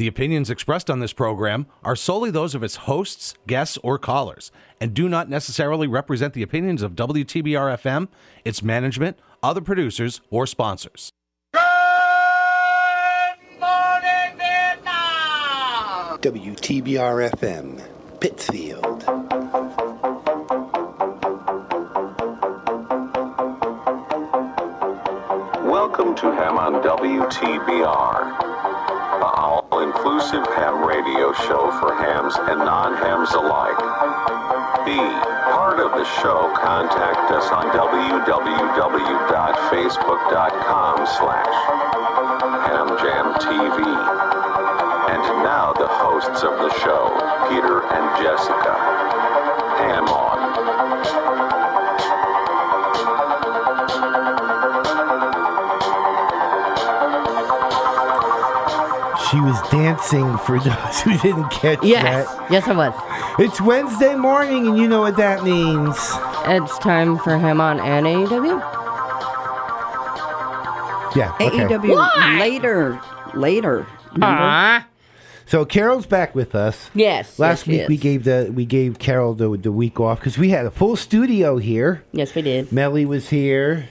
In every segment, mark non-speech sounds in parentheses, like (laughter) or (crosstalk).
The opinions expressed on this program are solely those of its hosts, guests, or callers, and do not necessarily represent the opinions of WTBR FM, its management, other producers, or sponsors. Good morning, Vietnam! WTBR FM, Pittsfield. Welcome to Ham on WTBR, the all-inclusive ham radio show for hams and non-hams alike. Be part of the show. Contact us on www.facebook.com slash hamjamtv. And now the hosts of the show, Peter and Jessica. Ham on. She was dancing for those who didn't catch Yes, that. yes, I was. It's Wednesday morning, and you know what that means. It's time for him on NAW. Yeah. Okay. AEW E later, later. Remember? Ah, So Carol's back with us. yes. Last yes, she week we gave the we gave Carol the the week off because we had a full studio here. Yes, we did. Melly was here.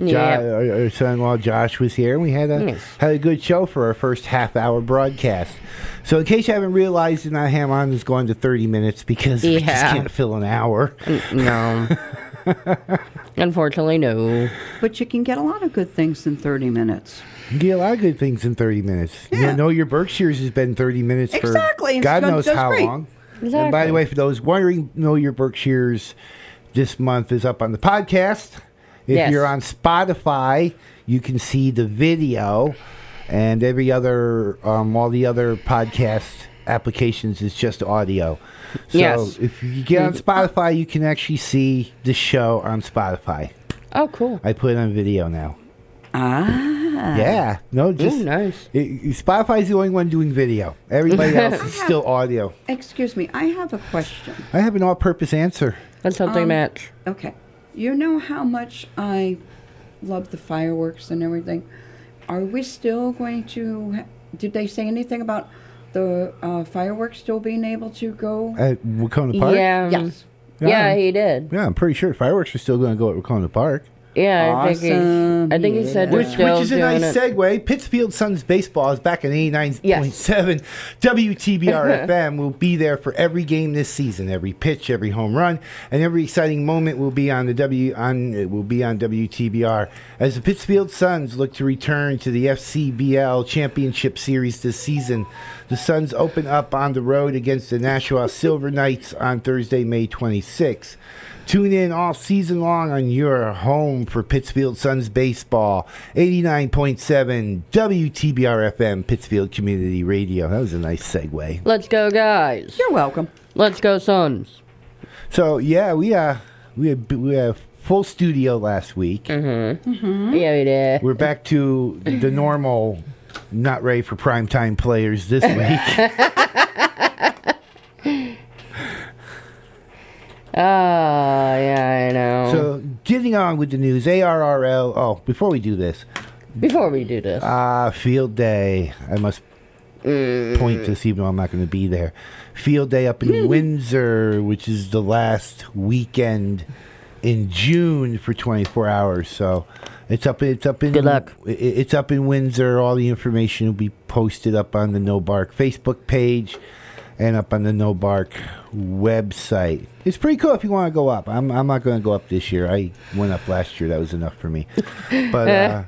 Jo- Yeah. our, our son-in-law Josh was here. and We had a Yes. had a good show for our first half-hour broadcast. So, in case you haven't realized, tonight Ham On is going to thirty minutes because we just can't fill an hour. Mm, no. (laughs) Unfortunately, no. But you can get a lot of good things in 30 minutes. You get a lot of good things in thirty minutes. You Yeah. know, your Berkshires has been thirty minutes for Exactly, God knows how great. long. And by the way, for those wondering, know your Berkshires this month is up on the podcast. If Yes. you're on Spotify, you can see the video, and every other, um, all the other podcast applications is just audio. So Yes. if you get on Spotify, you can actually see the show on Spotify. Oh, cool. I put it on video now. Ah. Yeah, no, just Ooh, nice. it, it- Spotify's the only one doing video. Everybody (laughs) else is still audio. Excuse me, I have a question. I have an all-purpose answer. Let's hope they Um, match. Okay. You know how much I love the fireworks and everything. Are we still going to? Did they say anything about the uh, fireworks still being able to go? At Wahconah Park? Yeah. yes. Yeah, Yeah. he did. Yeah, I'm pretty sure fireworks are still going to go at Wahconah Park. Yeah, I think Awesome, he. I think he said they're Which, still which is a nice it. segue. Pittsfield Suns baseball is back in 89.7. WTBR (laughs) FM will be there for every game this season, every pitch, every home run, and every exciting moment will be on the W on it will be on WTBR as the Pittsfield Suns look to return to the FCBL Championship Series this season. The Suns open up on the road against the Nashua Silver Knights on Thursday, May 26th. Tune in all season long on your home for Pittsfield Suns baseball. 89.7 WTBR FM, Pittsfield Community Radio. That was a nice segue. Let's go, guys. You're welcome. Let's go, Suns. So, yeah, we uh we had, we had a full studio last week. Mm-hmm. Yeah, we did. We're back to the normal not ready for primetime players this (laughs) week. (laughs) Oh, yeah, I know. so, getting on with the news, ARRL. Oh, before we do this, Before we do this, Ah, field day. I must point this, even though I'm not going to be there. Field day up in Windsor, which is the last weekend in June for 24 hours. So it's up. It's up in. Good luck. i- It's up in Windsor. All the information will be posted up on the NoBARC Facebook page and up on the NoBARC website. It's pretty cool if you want to go up. I'm. I'm not going to go up this year. I went up last year. That was enough for me. (laughs) But. Uh,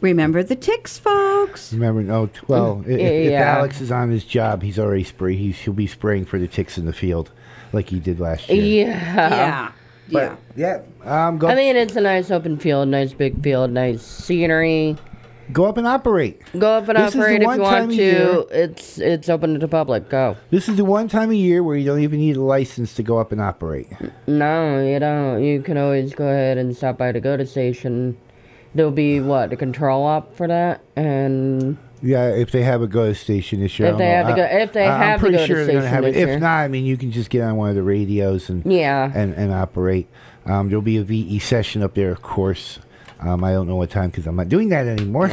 Remember the ticks, folks. Remember, no. t- Well, i- if, if Yeah. Alex is on his job, he's already spray. He's, he'll be spraying for the ticks in the field, like he did last year. yeah. Yeah. Yeah. Um, go I mean, it's a nice open field, nice big field, nice scenery. Go up and operate. Go up and This operate if you want to. year- It's it's open to the public. Go. This is the one time of year where you don't even need a license to go up and operate. No, you don't. You can always go ahead and stop by the GOTA station. There'll be what the control op for that, and Yeah, if they have a go station this year. If they have go- if they I- have pretty go to sure they're gonna station have it. If year. not, I mean, you can just get on one of the radios and yeah, and, and operate. Um, there'll be a VE session up there, of course. Um, I don't know what time because I'm not doing that anymore. Uh,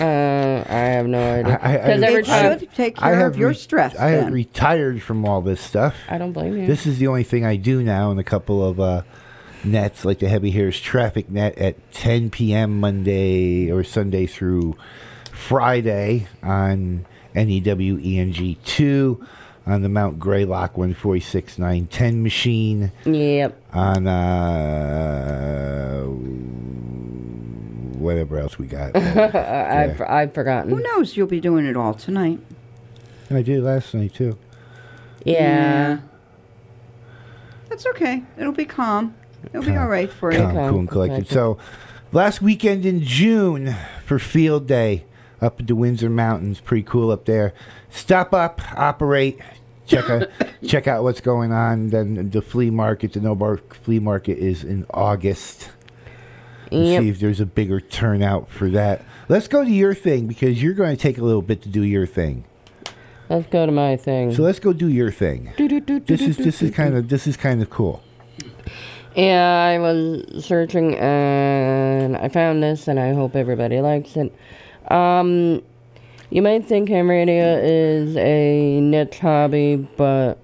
I have no idea. I- I- Because I- every time should take I care have of your re- stress. I have then. retired from all this stuff. I don't blame you. This is the only thing I do now, and a couple of uh, nets like the Heavy Hitters Traffic Net at 10 p.m. Monday or Sunday through Friday on E NEWENG two on the Mount Greylock 146 910 machine yep. on uh, whatever else we got. (laughs) I, I've, I've Who knows? You'll be doing it all tonight. I did last night too. Yeah. That's okay. It'll be calm. It'll be Calm. all right for you. Calm, Okay. cool, and collected. Okay. So, last weekend in June for Field Day up at the Windsor Mountains, pretty cool up there. Stop up, operate, check out (laughs) check out what's going on. Then the flea market, the No NoBARC Flea Market, is in August. Yep. see if there's a bigger turnout for that. Let's go to your thing because you're going to take a little bit to do your thing. Let's go to my thing. So let's go do your thing. This is this is kind of this is kind of cool. Yeah, I was searching and I found this, and I hope everybody likes it. Um, you might think ham radio is a niche hobby, but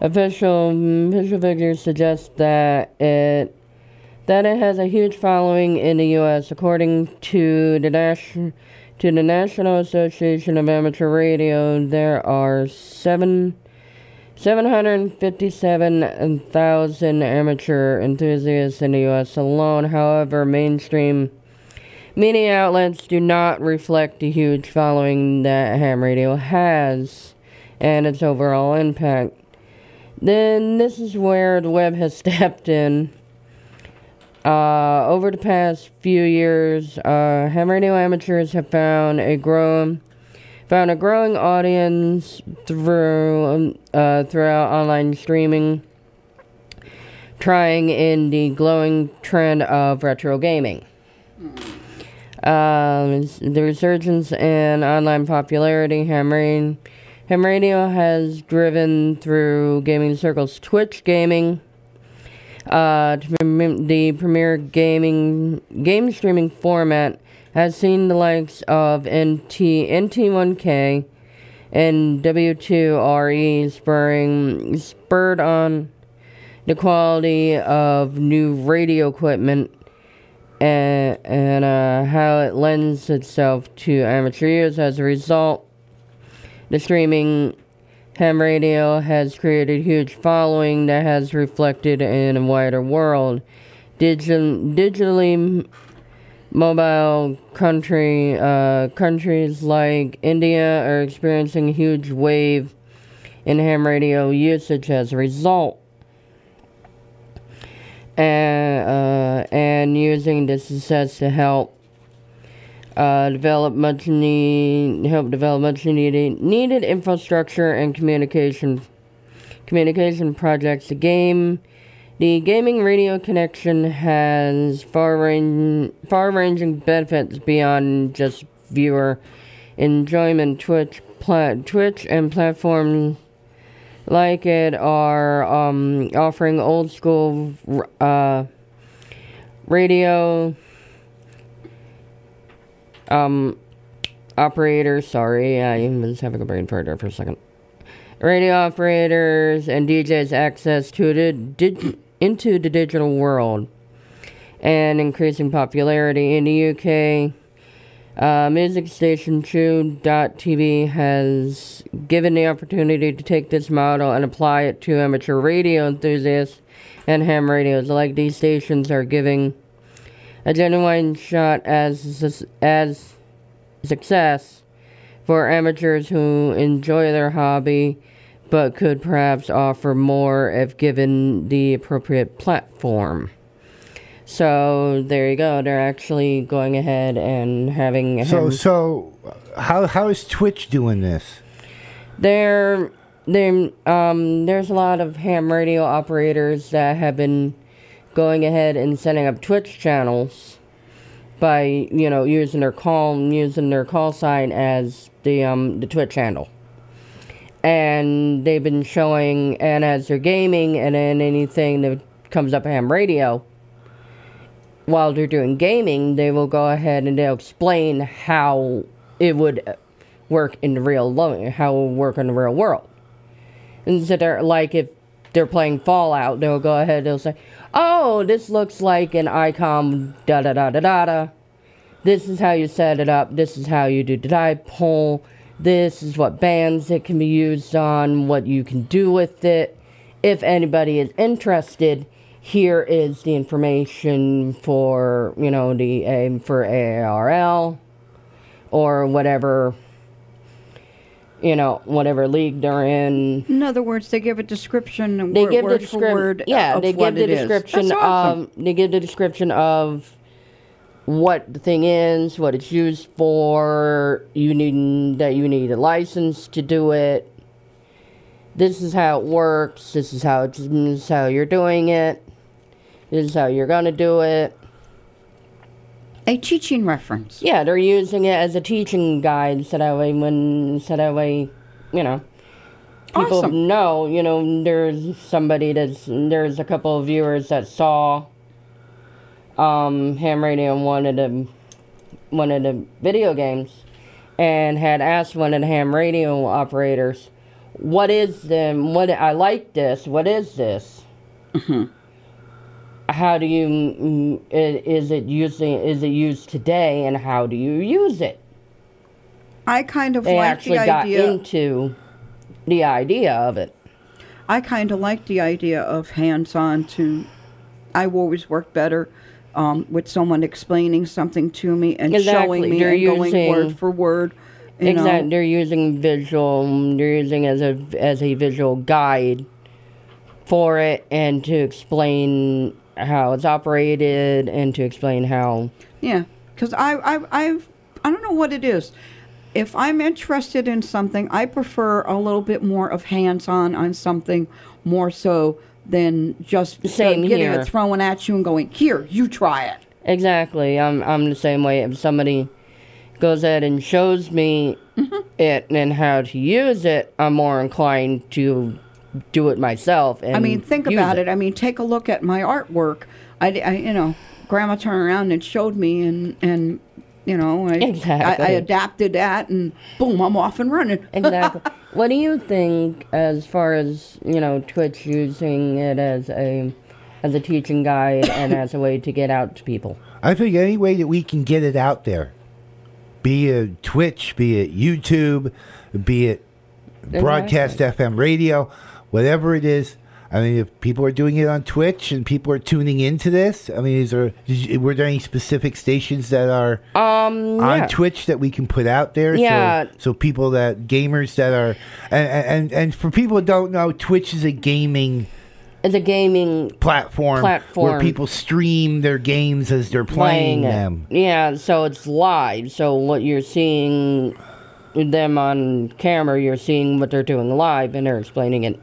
official official figures suggest that it that it has a huge following in the U.S. According to the Nash, to the National Association of Amateur Radio, there are seven. 757,000 amateur enthusiasts in the US alone. However, mainstream media outlets do not reflect the huge following that ham radio has and its overall impact. Then this is where the web has (laughs) stepped in. Uh, over the past few years, uh, ham radio amateurs have found a growing found a growing audience through um, uh, throughout online streaming, trying in the glowing trend of retro gaming. Um, the resurgence in online popularity, ham, ra- ham radio has driven through gaming circles Twitch gaming. Uh, the premier gaming game streaming format has seen the likes of NT NT1K and W2RE spurring spurred on the quality of new radio equipment and, and uh, how it lends itself to amateur use. As a result, the streaming ham radio has created huge following that has reflected in a wider world. Digi- digitally mobile country uh, countries like India are experiencing a huge wave in ham radio usage as a result. And, uh, and using this success to help uh, develop much need help develop much needed needed infrastructure and communication communication projects. The game the gaming radio connection has far range far ranging benefits beyond just viewer enjoyment. Twitch pla- Twitch and platforms like it are um, offering old school uh, radio um, operators. Sorry, I was having a brain fart there for a second. Radio operators and DJs access to the dig- into the digital world and increasing popularity in the UK. Uh, music station True.tv has given the opportunity to take this model and apply it to amateur radio enthusiasts and ham radios. Like these stations are giving a genuine shot as as success for amateurs who enjoy their hobby but could perhaps offer more if given the appropriate platform. So there you go. They're actually going ahead and having So ham- so how how is Twitch doing this? there there um there's a lot of ham radio operators that have been going ahead and setting up Twitch channels by you know using their call using their call sign as the um the Twitch channel. And they've been showing and as they're gaming and then anything that comes up ham radio while they're doing gaming, they will go ahead and they'll explain how it would work in the real lo- how it would work in the real world. And so they're like if they're playing Fallout, they'll go ahead they'll say, "Oh, this looks like an icon da da da da da da. This is how you set it up. This is how you do the pull? This is what bands it can be used on. What you can do with it. If anybody is interested." here is the information for you know the um, for AARL or whatever you know whatever league they're in. In other words, they give a description. They word, give the for word. Uh, yeah, they give the description awesome. of they give the description of what the thing is, what it's used for. You need that you need a license to do it. This is how it works. This is how it's, this is how you're doing it. This is how you're gonna do it. A teaching reference. Yeah, they're using it as a teaching guide, so that way when so that way, you know, people Awesome. know. You know, there's somebody that's there's a couple of viewers that saw um, ham radio in one of the one of the video games, and had asked one of the ham radio operators, "What is them? What I like this? What is this?" How do you mm, is it using is it used today, and how do you use it? I kind of They like actually the got idea. into the idea of it. I kind of like the idea of hands-on. To I always work better um, with someone explaining something to me and Exactly. showing me They're and going using- word for word. Exactly. know, They're using visual. They're using as a as a visual guide for it, and to explain how it's operated, and to explain how. Yeah, because I, I, I've, I don't know what it is. If I'm interested in something, I prefer a little bit more of hands-on on something, more so than just Same getting here. it thrown at you and going, "Here, you try it." Exactly. I'm I'm the same way. If somebody goes ahead and shows me Mm-hmm. it and how to use it, I'm more inclined to do it myself. And I mean, think about it. I mean, take a look at my artwork. I, I- you know, Grandma turned around and showed me, and and you know, I, Exactly. I, I adapted that, and boom, I'm off and running. (laughs) exactly. what do you think as far as you know Twitch using it as a as a teaching guide (coughs) and as a way to get out to people? I think any way that we can get it out there, be it Twitch, be it YouTube, be it broadcast FM radio, whatever it is. I mean, if people are doing it on Twitch and people are tuning into this, I mean, is there were there any specific stations that are Um, on yeah. Twitch that we can put out there? Yeah. So, so people that gamers that are and and and for people who don't know, Twitch is a gaming It's a gaming platform, platform where people stream their games as they're playing, playing them. Yeah, so it's live. So what you're seeing them on camera, you're seeing what they're doing live, and they're explaining it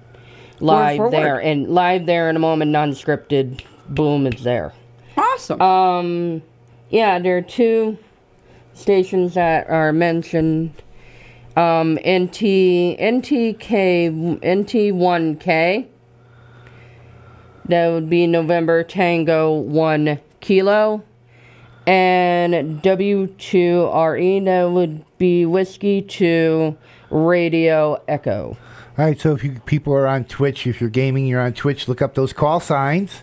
live for there, word. and live there in a moment, non-scripted. Boom, it's there. Awesome. Um, yeah, there are two stations that are mentioned. Um, NT, NTK, NT1K. That would be November Tango 1 Kilo. And W2RE, that would be Whiskey 2 Radio Echo. All right, so if you people are on Twitch, if you're gaming, you're on Twitch, look up those call signs,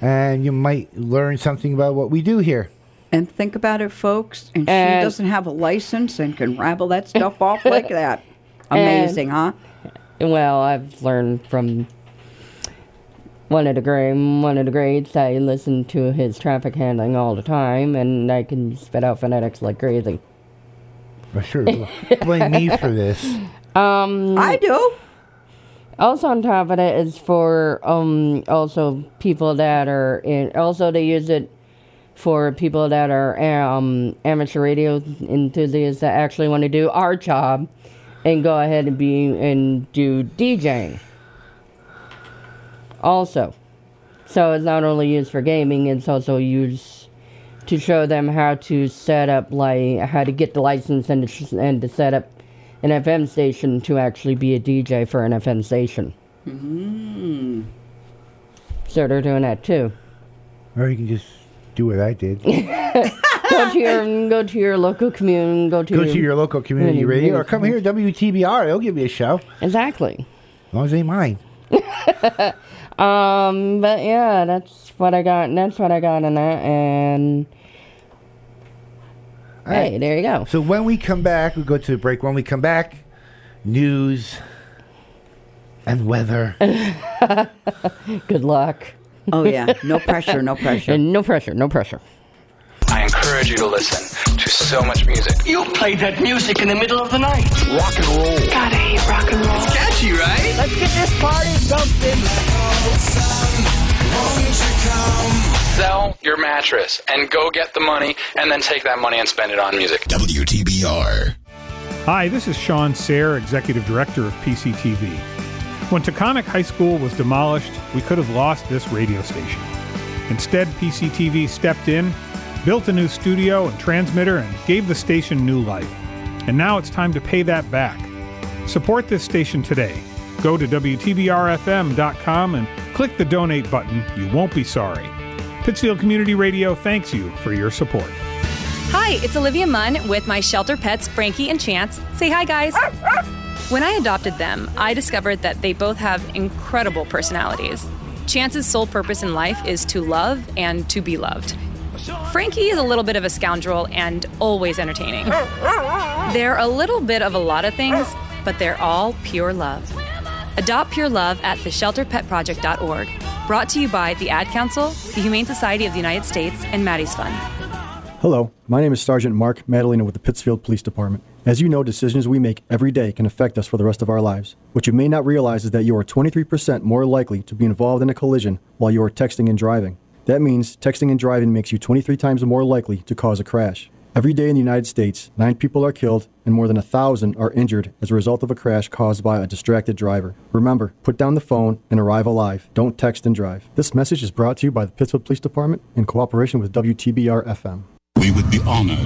and you might learn something about what we do here. And think about it, folks. And, And- she doesn't have a license and can rabble that stuff off (laughs) like that. Amazing, huh? Well, I've learned from one of the grade, one of the grades. I listen to his traffic handling all the time, and I can spit out phonetics like crazy. Well, sure, blame me for this. (laughs) Um, I do. also on top of it is for um also people that are in. Also, they use it for people that are um amateur radio enthusiasts that actually want to do our job and go ahead and be and do DJing. Also, so it's not only used for gaming; it's also used to show them how to set up, like how to get the license and to, and to set up an FM station to actually be a DJ for an FM station. Mm. So they're doing that too. Or you can just Do what I did. (laughs) go to your go to your local community. Go to Go your, to your local community radio or come here to WTBR. They'll give you a show. exactly. As long as they mind. (laughs) Um, but yeah, that's what I got. That's what I got in that, and hey, there you go. So when we come back, we go to the break. When we come back, news and weather. (laughs) Good luck. Oh yeah, no pressure, no (laughs) pressure. And no pressure. No pressure. I encourage you to listen to so much music. You played that music in the middle of the night. Rock and roll. God, I hate rock and roll. It's Catchy, right? Let's get this party Sell your mattress and go get the money and then take that money and spend it on music. WTBR. Hi, this is Shawn Serre, Executive Director of PCTV. When Taconic High School was demolished, we could have lost this radio station. Instead, PCTV stepped in, built a new studio and transmitter, and gave the station new life. And now it's time to pay that back. Support this station today. Go to WTBRFM.com and click the donate button. You won't be sorry. Pittsfield Community Radio thanks you for your support. Hi, it's Olivia Munn with my shelter pets, Frankie and Chance. Say hi, guys. When I adopted them, I discovered that they both have incredible personalities. Chance's sole purpose in life is to love and to be loved. Frankie is a little bit of a scoundrel and always entertaining. They're a little bit of a lot of things, but they're all pure love. Adopt Pure Love at theshelterpetproject.org. Brought to you by the Ad Council, the Humane Society of the United States, and Maddie's Fund. Hello, my name is Sergeant Mark Madalena with the Pittsfield Police Department. As you know, decisions we make every day can affect us for the rest of our lives. What you may not realize is that you are 23% more likely to be involved in a collision while you are texting and driving. That means texting and driving makes you 23 times more likely to cause a crash. Every day in the United States, nine people are killed and more than a thousand are injured as a result of a crash caused by a distracted driver. Remember, put down the phone and arrive alive. Don't text and drive. This message is brought to you by the Pittsburgh Police Department in cooperation with WTBR FM. We would be honored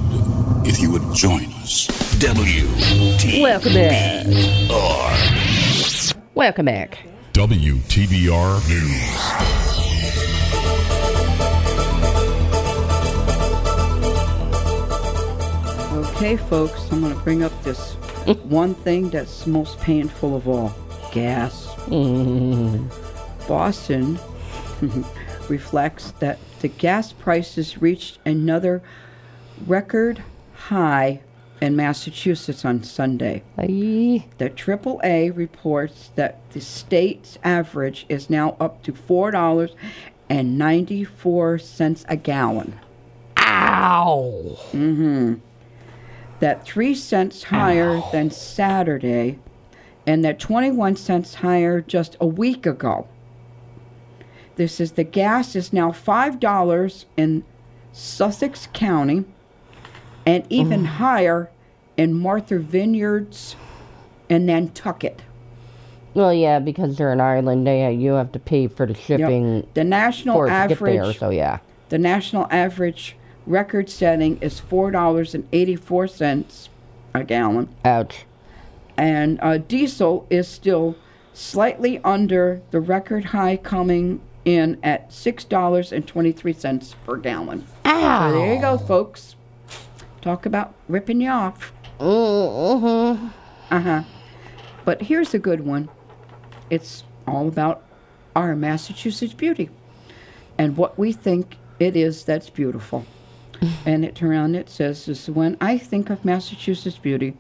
if you would join us. WTBR. Welcome back. Welcome back. WTBR News. Okay, folks, I'm going to bring up this (laughs) one thing that's most painful of all gas. Mm. Boston (laughs) reflects that the gas prices reached another record high in Massachusetts on Sunday. Aye. The AAA reports that the state's average is now up to $4.94 a gallon. Ow. Mm-hmm. That 3 cents higher than Saturday and that 21 cents higher just a week ago. This is the gas is now $5 in Sussex County and even oh. higher in Martha Vineyards and Nantucket. Well, yeah, because they're in Ireland, they uh, you have to pay for the Yep. shipping The national for it to get there. So yeah. the national average record setting is $4.84 a gallon. Ouch. and uh, diesel is still slightly under the record high coming in at $6.23 per gallon. Ow. So there you go, folks. Talk about ripping you off. Mm-hmm. Uh huh. But here's a good one it's all about our Massachusetts beauty and what we think it is that's beautiful. And it around it says this when I think of Massachusetts beauty,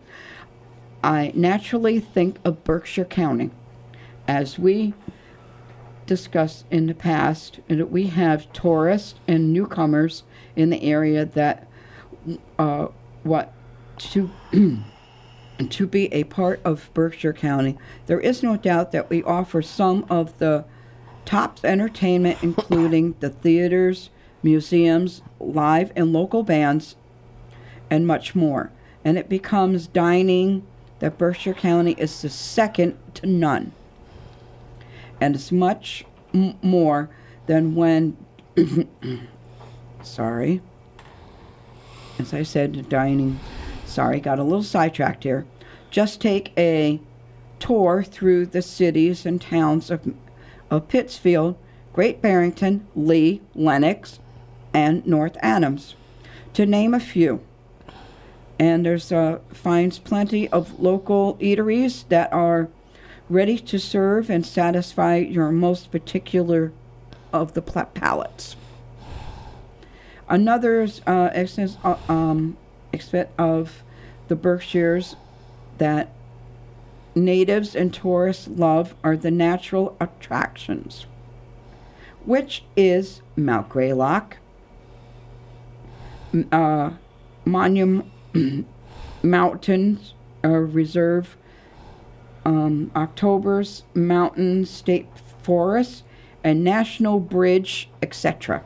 I naturally think of Berkshire County. As we discussed in the past, and we have tourists and newcomers in the area that uh, what to (clears throat) to be a part of Berkshire County. There is no doubt that we offer some of the top entertainment, including the theaters, museums, live and local bands, and much more. And it becomes dining that Berkshire County is the second to none. And it's much m- more than when, (coughs) sorry, as I said, dining, sorry, got a little sidetracked here. Just take a tour through the cities and towns of, of Pittsfield, Great Barrington, Lee, Lenox, and North Adams, to name a few. And there's uh, finds plenty of local eateries that are ready to serve and satisfy your most particular of the pla- palates. Another uh, instance uh, um, extent of the Berkshires that natives and tourists love are the natural attractions, which is Mount Greylock, uh, Monument (clears throat) Mountains uh, Reserve, um, October's Mountain State Forest, and National Bridge, etc.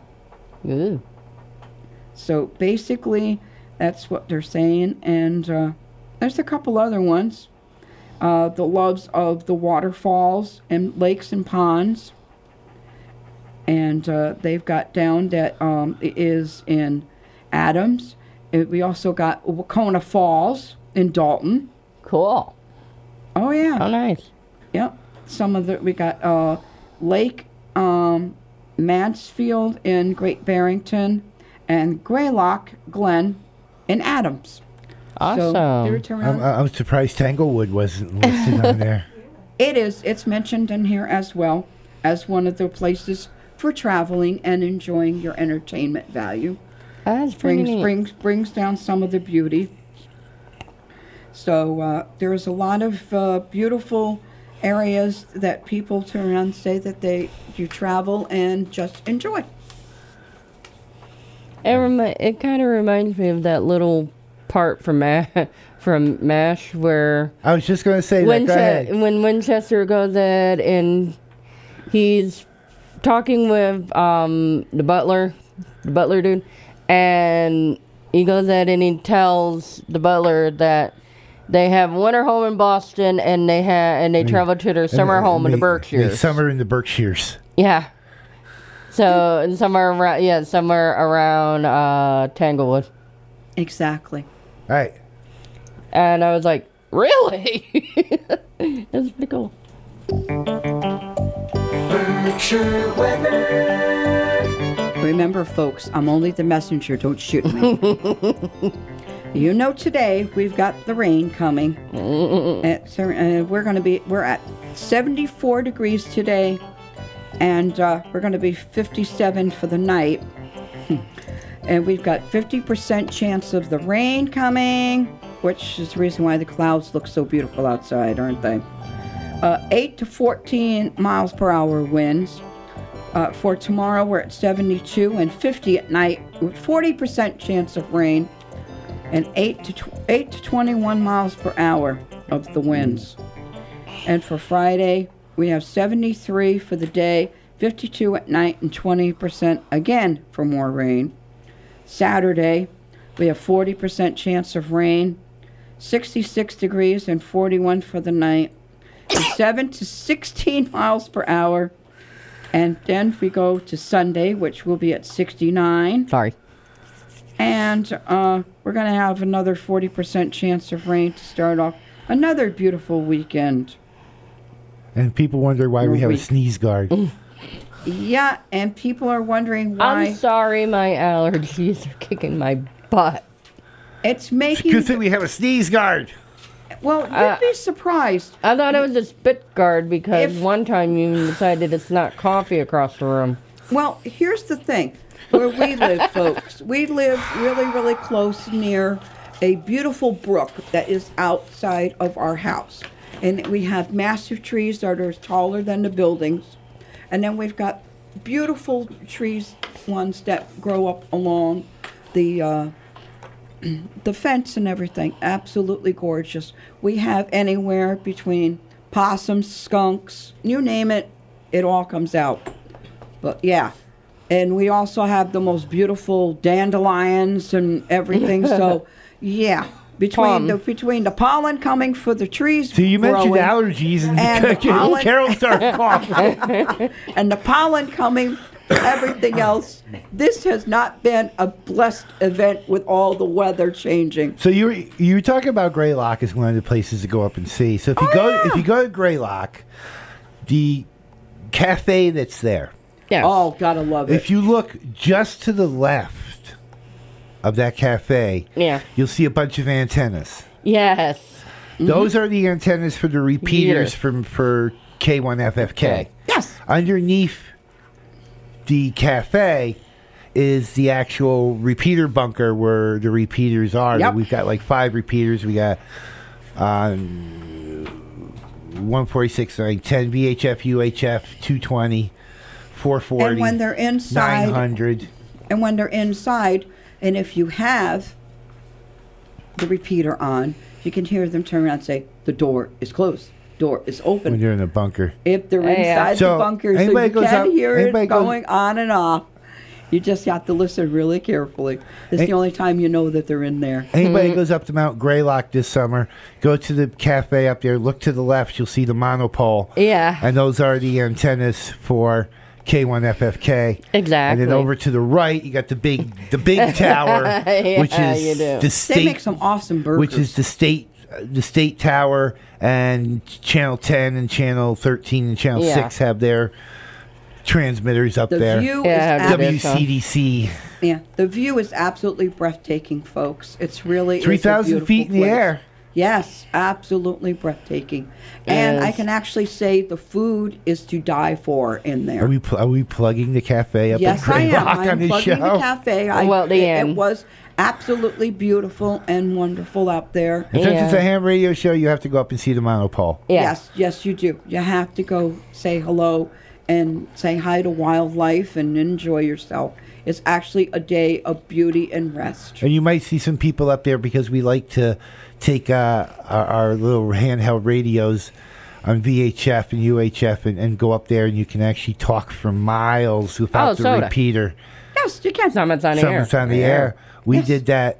So basically, that's what they're saying. And uh, there's a couple other ones. Uh, the loves of the waterfalls and lakes and ponds. And uh, they've got down that um, it is in Adams. We also got Wahconah Falls in Dalton. Cool. Oh yeah. Oh nice. Yep. Some of the we got uh, Lake um, Mansfield in Great Barrington and Greylock Glen in Adams. So they were turned I'm. I'm surprised Tanglewood wasn't listed on there. (laughs) It is. It's mentioned in here as well as one of the places for traveling and enjoying your entertainment value. That's pretty brings neat. brings brings down some of the beauty. So uh, there's a lot of uh, beautiful areas that people turn around and say that they you travel and just enjoy. It remi- it kind of reminds me of that little part from Ma- (laughs) from Mash where I was just going to say that. Go Winche- ahead. when Winchester goes in and he's talking with um, the butler, the butler dude, and he goes in and he tells the butler that they have winter home in Boston and they have and they travel to their summer And- home in the and they- Berkshires. Summer in the Berkshires. Yeah. So and somewhere around yeah somewhere around uh, Tanglewood. Exactly. Right. And I was like, really? (laughs) That's pretty cool. Berkshire weather. Remember, folks, I'm only the messenger. Don't shoot me. (laughs) you know, today we've got the rain coming. (laughs) Uh, uh, we're going to be we're at 74 degrees today, and uh, we're going to be 57 for the night. (laughs) and we've got 50% chance of the rain coming, which is the reason why the clouds look so beautiful outside, aren't they? Uh, 8 to 14 miles per hour winds. Uh, for tomorrow, we're at 72 and 50 at night, with 40% chance of rain, and 8 to tw- 8 to 21 miles per hour of the winds. And for Friday, we have 73 for the day, 52 at night, and 20% again for more rain. Saturday, we have 40% chance of rain, 66 degrees and 41 for the night, and 7 to 16 (laughs) miles per hour. And then we go to Sunday, which will be at 69. Sorry. And uh, we're going to have another 40% chance of rain to start off another beautiful weekend. And people wonder why we have a sneeze guard. Yeah, and people are wondering why. I'm sorry, my allergies are kicking my butt. It's making. Good thing we have a sneeze guard. Well, you'd Uh, be surprised. I thought it was a spit guard because one time you decided it's not coffee across the room. Well, here's the thing. Where we live, (laughs) folks, we live really, really close near a beautiful brook that is outside of our house. And we have massive trees that are taller than the buildings. And then we've got beautiful trees, ones that grow up along the uh, (clears throat) the fence and everything. Absolutely gorgeous. We have anywhere between possums, skunks, you name it, it all comes out. But yeah. And we also have the most beautiful dandelions and everything. So (laughs) yeah. Between the between the pollen coming for the trees. So you mentioned allergies and, and the (laughs) pollen, Carol started coughing. (laughs) and the pollen coming for everything else. This has not been a blessed event with all the weather changing. So you were you were talking about Greylock as one of the places to go up and see. So if you oh, go if you go to Greylock, the cafe that's there, Yes. Oh, gotta love it. If you look just to the left of that cafe, Yeah. you'll see a bunch of antennas. Yes. Mm-hmm. Those are the antennas for the repeaters Yeah. from for K1FFK. Yes. Underneath the cafe is the actual repeater bunker where the repeaters are. Yep. We've got like five repeaters. We got um, 146, like 10 VHF, UHF, 220, 440, And when they're inside, 900. and when they're inside, and if you have the repeater on, you can hear them turn around and say, "The door is closed. Door is open." When you're in the bunker. if they're Yeah. inside So, the bunker, so you goes can up- hear it goes- going on and off. You just have to listen really carefully. It's the only time you know that they're in there. Anybody mm-hmm. goes up to Mount Greylock this summer, go to the cafe up there, look to the left, you'll see the monopole. Yeah. And those are the antennas for K1FFK. Exactly. And then over to the right, you got the big the big (laughs) tower, which is you do. the They state make some awesome burgers. which is the state the state tower and channel 10 and channel 13 and channel Yeah. 6 have their transmitters up the there. view Yeah, is ab- WCDC. yeah, the view is absolutely breathtaking, folks. It's really is a 3,000 feet in the beautiful place. air. Yes, absolutely breathtaking. And I Yes. can actually say the food is to die for in there. Are we pl- are we plugging the cafe up yes, in I am. Greylock I'm on this plugging show? the cafe. I, Well, the it, end. it was absolutely beautiful and wonderful out there. And since it's a ham radio show, you have to go up and see the monopole. Yeah. Yes, yes, you do. You have to go say hello and say hi to wildlife and enjoy yourself. It's actually a day of beauty and rest. And you might see some people up there because we like to take uh, our, our little handheld radios on VHF and UHF and, and go up there and you can actually talk for miles without Oh, the SOTA. repeater. Yes, you can. Summit's on the air. Summers on the air. We Yes. did that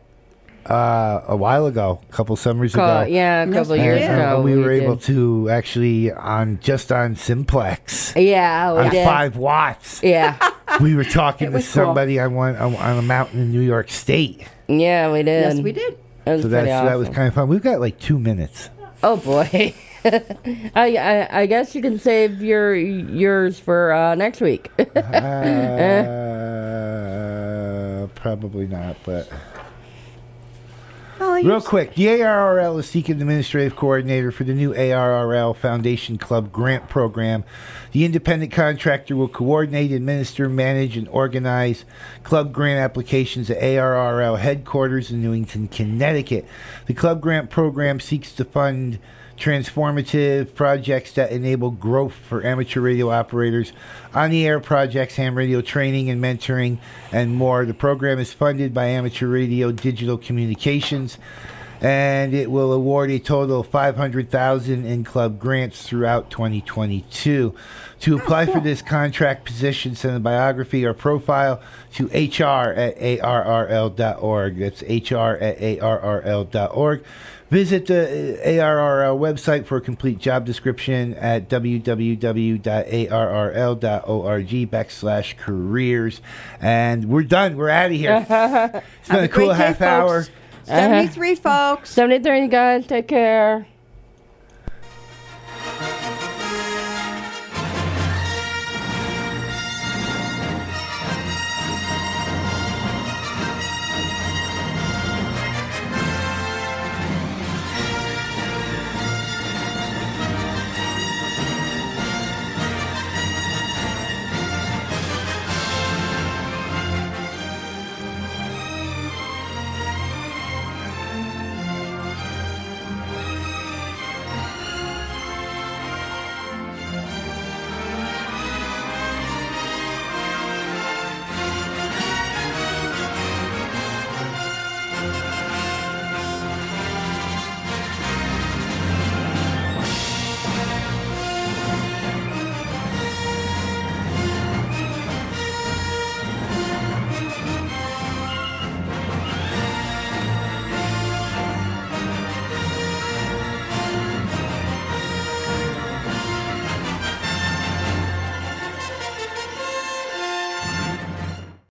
uh, a while ago, a couple summers Co- ago. yeah, a couple we years did. And, ago. we, were did. able to actually on just on Simplex Yeah, we on did. five watts. Yeah. (laughs) We were talking It to was cool. somebody on one on, on a mountain in New York State. Yeah, we did. Yes, we did. It was So that's, pretty that was awesome. kind of fun. We've got like two minutes. Oh boy. (laughs) (laughs) I, I I guess you can save your yours for uh, next week. (laughs) Uh, (laughs) probably not, but Well, real quick, the ARRL is seeking administrative coordinator for the new ARRL Foundation Club grant program. The independent contractor will coordinate, administer, manage, and organize club grant applications at ARRL headquarters in Newington, Connecticut. The club grant program seeks to fund transformative projects that enable growth for amateur radio operators, on the air projects, ham radio training and mentoring, and more. The program is funded by Amateur Radio Digital Communications and it will award a total of 500,000 in club grants throughout 2022. To oh, apply for this contract position, send a biography or profile to hr at arrl.org. That's hr at arrl.org. Visit the uh, ARRL website for a complete job description at www.arrl.org backslash careers. And we're done. We're out of here. (laughs) It's been Have a a cool great day, half hour. folks. 73 folks. 73, guys. Take care.